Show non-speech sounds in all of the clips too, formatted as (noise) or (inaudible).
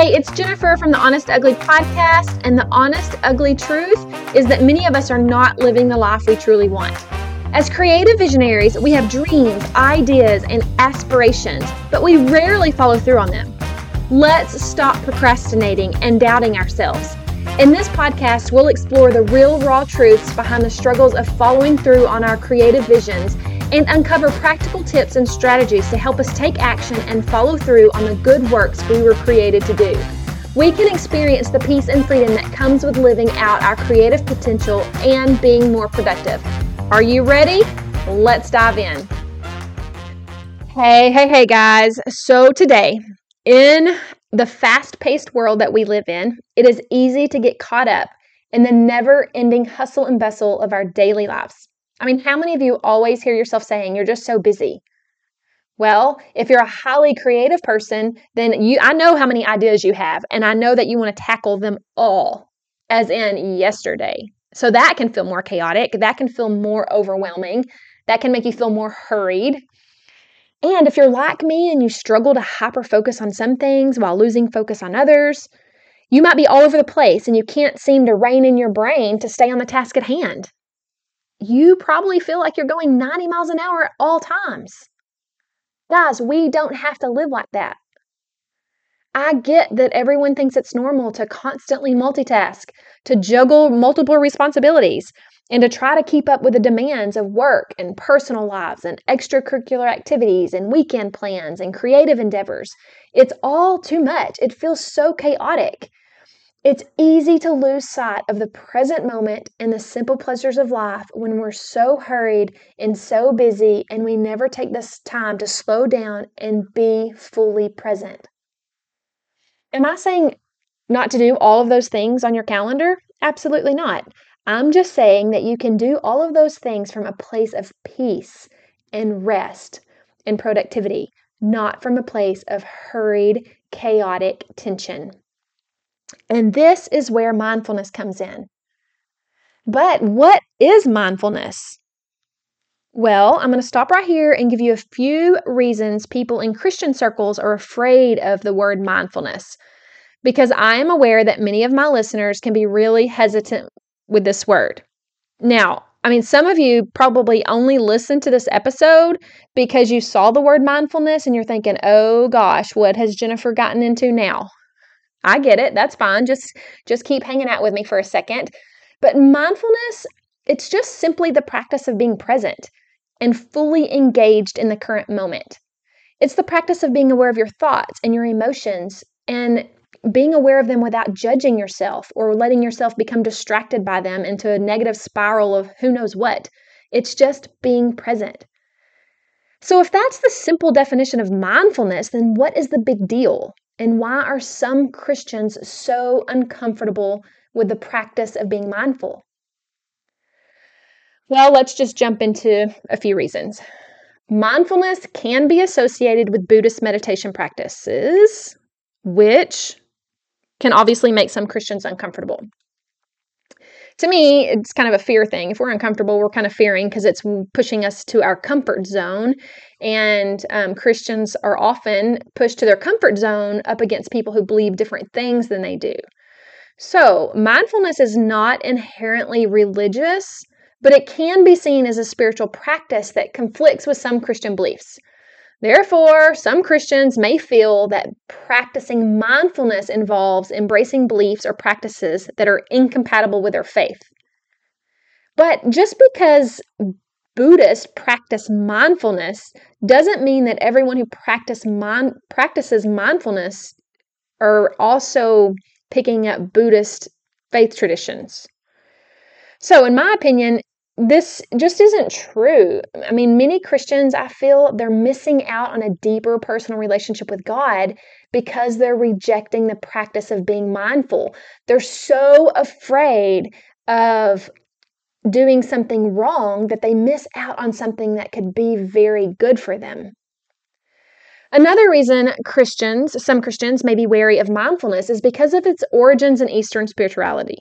Hey, it's Jennifer from the Honest Ugly podcast, and the honest, ugly truth is that many of us are not living the life we truly want. As creative visionaries, we have dreams, ideas, and aspirations, but we rarely follow through on them. Let's stop procrastinating and doubting ourselves. In this podcast, we'll explore the real, raw truths behind the struggles of following through on our creative visions and uncover practical tips and strategies to help us take action and follow through on the good works we were created to do. We can experience the peace and freedom that comes with living out our creative potential and being more productive. Are you ready? Let's dive in. Hey, hey, hey, guys. So, today, in the fast paced world that we live in, it is easy to get caught up in the never ending hustle and bustle of our daily lives. I mean, how many of you always hear yourself saying you're just so busy? Well, if you're a highly creative person, then you I know how many ideas you have and I know that you want to tackle them all as in yesterday. So that can feel more chaotic, that can feel more overwhelming, that can make you feel more hurried. And if you're like me and you struggle to hyper focus on some things while losing focus on others, you might be all over the place and you can't seem to rein in your brain to stay on the task at hand you probably feel like you're going 90 miles an hour at all times. Guys, we don't have to live like that. I get that everyone thinks it's normal to constantly multitask, to juggle multiple responsibilities, and to try to keep up with the demands of work and personal lives and extracurricular activities and weekend plans and creative endeavors. It's all too much. It feels so chaotic. It's easy to lose sight of the present moment and the simple pleasures of life when we're so hurried and so busy and we never take this time to slow down and be fully present. Am I saying not to do all of those things on your calendar? Absolutely not. I'm just saying that you can do all of those things from a place of peace and rest and productivity, not from a place of hurried, chaotic tension. And this is where mindfulness comes in. But what is mindfulness? Well, I'm going to stop right here and give you a few reasons people in Christian circles are afraid of the word mindfulness. Because I am aware that many of my listeners can be really hesitant with this word. Now, I mean, some of you probably only listened to this episode because you saw the word mindfulness and you're thinking, oh gosh, what has Jennifer gotten into now? I get it. That's fine. Just just keep hanging out with me for a second. But mindfulness, it's just simply the practice of being present and fully engaged in the current moment. It's the practice of being aware of your thoughts and your emotions and being aware of them without judging yourself or letting yourself become distracted by them into a negative spiral of who knows what. It's just being present. So, if that's the simple definition of mindfulness, then what is the big deal? And why are some Christians so uncomfortable with the practice of being mindful? Well, let's just jump into a few reasons. Mindfulness can be associated with Buddhist meditation practices, which can obviously make some Christians uncomfortable to me, it's kind of a fear thing. If we're uncomfortable, we're kind of fearing because it's pushing us to our comfort zone. And um, Christians are often pushed to their comfort zone up against people who believe different things than they do. So, mindfulness is not inherently religious, but it can be seen as a spiritual practice that conflicts with some Christian beliefs. Therefore, some Christians may feel that practicing mindfulness involves embracing beliefs or practices that are incompatible with their faith. But just because Buddhists practice mindfulness doesn't mean that everyone who practice practices mindfulness are also picking up Buddhist faith traditions. So, in my opinion, this just isn't true. I mean, many Christians, I feel they're missing out on a deeper personal relationship with God because they're rejecting the practice of being mindful. They're so afraid of doing something wrong that they miss out on something that could be very good for them. Another reason Christians, some Christians, may be wary of mindfulness is because of its origins in Eastern spirituality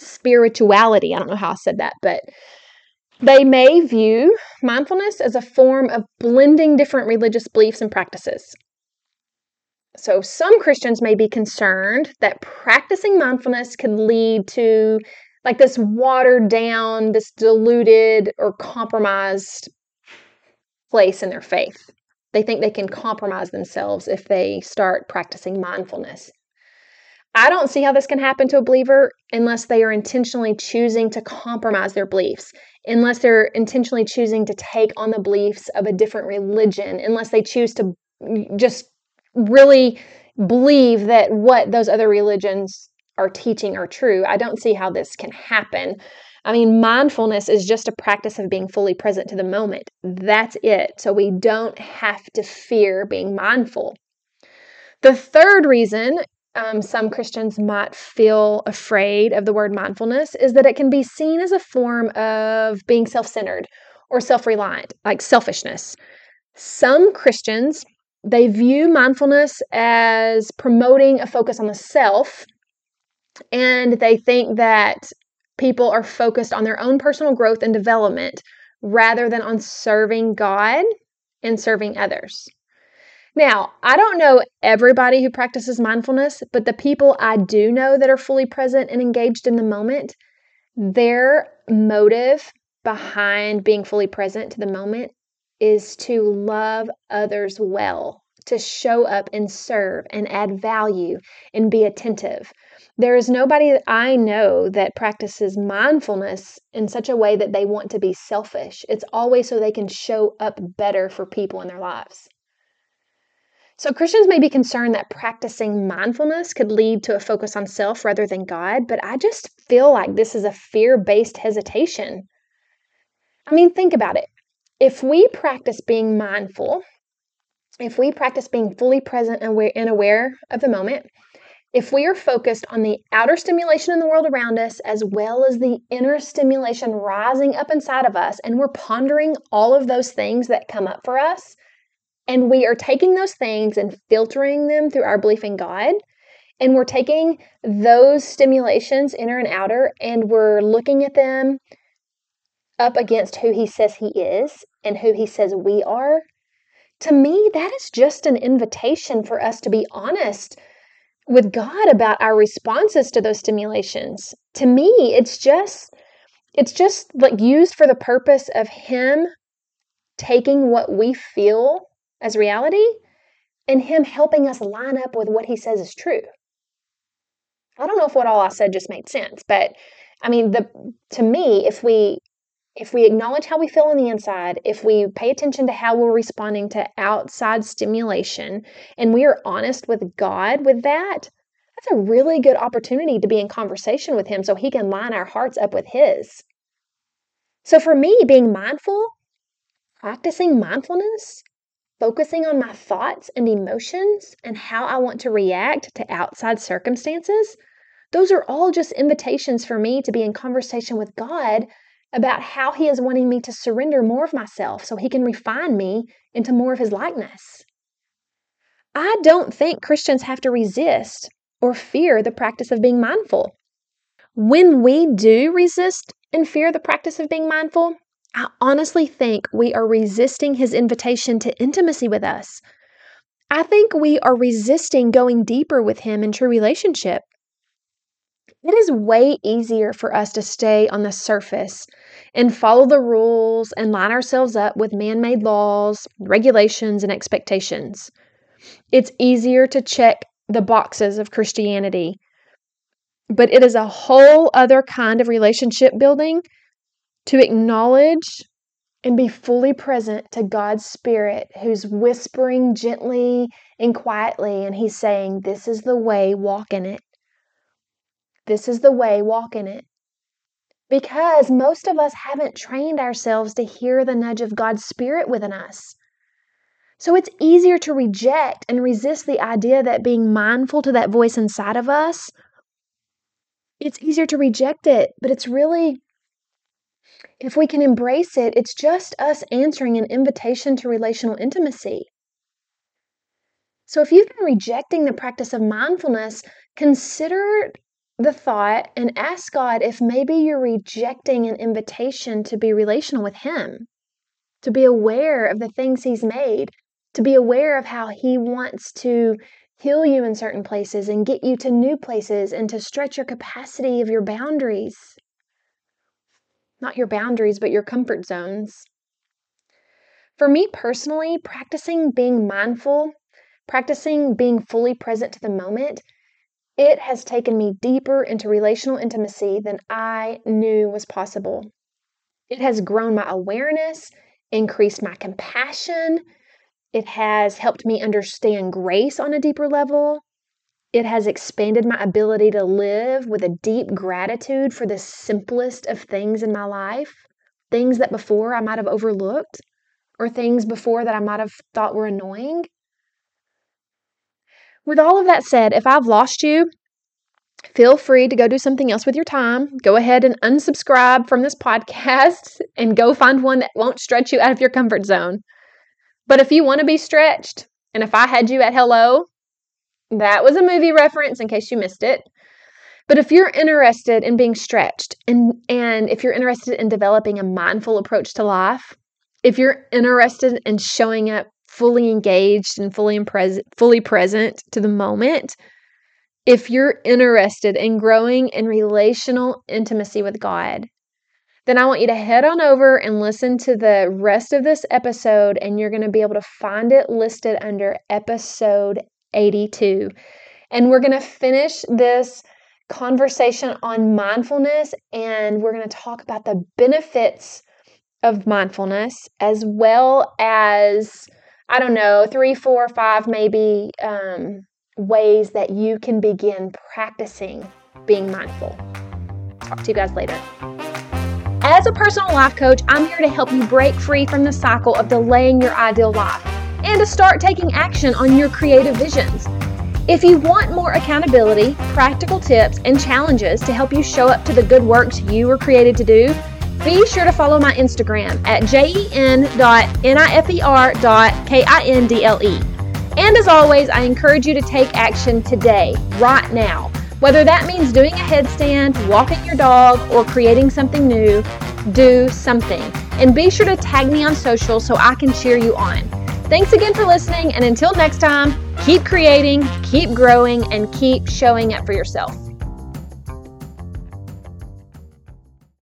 spirituality. I don't know how I said that, but they may view mindfulness as a form of blending different religious beliefs and practices. So, some Christians may be concerned that practicing mindfulness could lead to like this watered down, this diluted or compromised place in their faith. They think they can compromise themselves if they start practicing mindfulness. I don't see how this can happen to a believer unless they are intentionally choosing to compromise their beliefs, unless they're intentionally choosing to take on the beliefs of a different religion, unless they choose to just really believe that what those other religions are teaching are true. I don't see how this can happen. I mean, mindfulness is just a practice of being fully present to the moment. That's it. So we don't have to fear being mindful. The third reason um, some Christians might feel afraid of the word mindfulness is that it can be seen as a form of being self centered or self reliant, like selfishness. Some Christians they view mindfulness as promoting a focus on the self, and they think that people are focused on their own personal growth and development rather than on serving God and serving others. Now, I don't know everybody who practices mindfulness, but the people I do know that are fully present and engaged in the moment, their motive behind being fully present to the moment is to love others well, to show up and serve and add value and be attentive. There is nobody that I know that practices mindfulness in such a way that they want to be selfish. It's always so they can show up better for people in their lives. So, Christians may be concerned that practicing mindfulness could lead to a focus on self rather than God, but I just feel like this is a fear based hesitation. I mean, think about it if we practice being mindful, if we practice being fully present and aware of the moment, if we are focused on the outer stimulation in the world around us as well as the inner stimulation rising up inside of us, and we're pondering all of those things that come up for us, and we are taking those things and filtering them through our belief in God, and we're taking those stimulations, inner and outer, and we're looking at them up against who He says He is, and who He says we are, to me, that is just an invitation for us to be honest with God about our responses to those stimulations. To me, it's just it's just like used for the purpose of him taking what we feel as reality and him helping us line up with what he says is true. I don't know if what all I said just made sense, but I mean the to me if we if we acknowledge how we feel on the inside, if we pay attention to how we're responding to outside stimulation, and we are honest with God with that, that's a really good opportunity to be in conversation with Him so He can line our hearts up with His. So, for me, being mindful, practicing mindfulness, focusing on my thoughts and emotions and how I want to react to outside circumstances, those are all just invitations for me to be in conversation with God about how He is wanting me to surrender more of myself so He can refine me into more of His likeness. I don't think Christians have to resist or fear the practice of being mindful. When we do resist and fear the practice of being mindful, I honestly think we are resisting His invitation to intimacy with us. I think we are resisting going deeper with Him in true relationship. It is way easier for us to stay on the surface and follow the rules and line ourselves up with man made laws, regulations, and expectations. It's easier to check the boxes of Christianity, but it is a whole other kind of relationship building to acknowledge and be fully present to God's Spirit who's whispering gently and quietly, and He's saying, This is the way, walk in it. This is the way, walk in it because most of us haven't trained ourselves to hear the nudge of God's Spirit within us. So it's easier to reject and resist the idea that being mindful to that voice inside of us, it's easier to reject it, but it's really, if we can embrace it, it's just us answering an invitation to relational intimacy. So if you've been rejecting the practice of mindfulness, consider the thought and ask God if maybe you're rejecting an invitation to be relational with Him, to be aware of the things He's made, to be aware of how He wants to heal you in certain places and get you to new places and to stretch your capacity of your boundaries. Not your boundaries, but your comfort zones. For me personally, practicing being mindful, practicing being fully present to the moment, it has taken me deeper into relational intimacy than I knew was possible. It has grown my awareness, increased my compassion, it has helped me understand grace on a deeper level. It has expanded my ability to live with a deep gratitude for the simplest of things in my life, things that before I might have overlooked, or things before that I might have thought were annoying. With all of that said, if I've lost you, feel free to go do something else with your time. Go ahead and unsubscribe from this podcast (laughs) and go find one that won't stretch you out of your comfort zone. But if you want to be stretched, and if I had you at hello, that was a movie reference in case you missed it. But if you're interested in being stretched and, and if you're interested in developing a mindful approach to life, if you're interested in showing up fully engaged and fully impres- fully present to the moment, if you're interested in growing in relational intimacy with God, then I want you to head on over and listen to the rest of this episode, and you're going to be able to find it listed under episode 82. And we're going to finish this conversation on mindfulness, and we're going to talk about the benefits of mindfulness as well as, I don't know, three, four, five, maybe um, ways that you can begin practicing being mindful. Talk to you guys later. As a personal life coach, I'm here to help you break free from the cycle of delaying your ideal life and to start taking action on your creative visions. If you want more accountability, practical tips, and challenges to help you show up to the good works you were created to do, be sure to follow my Instagram at jen.nifer.kindle. And as always, I encourage you to take action today, right now. Whether that means doing a headstand, walking your dog, or creating something new, do something. And be sure to tag me on social so I can cheer you on. Thanks again for listening, and until next time, keep creating, keep growing, and keep showing up for yourself.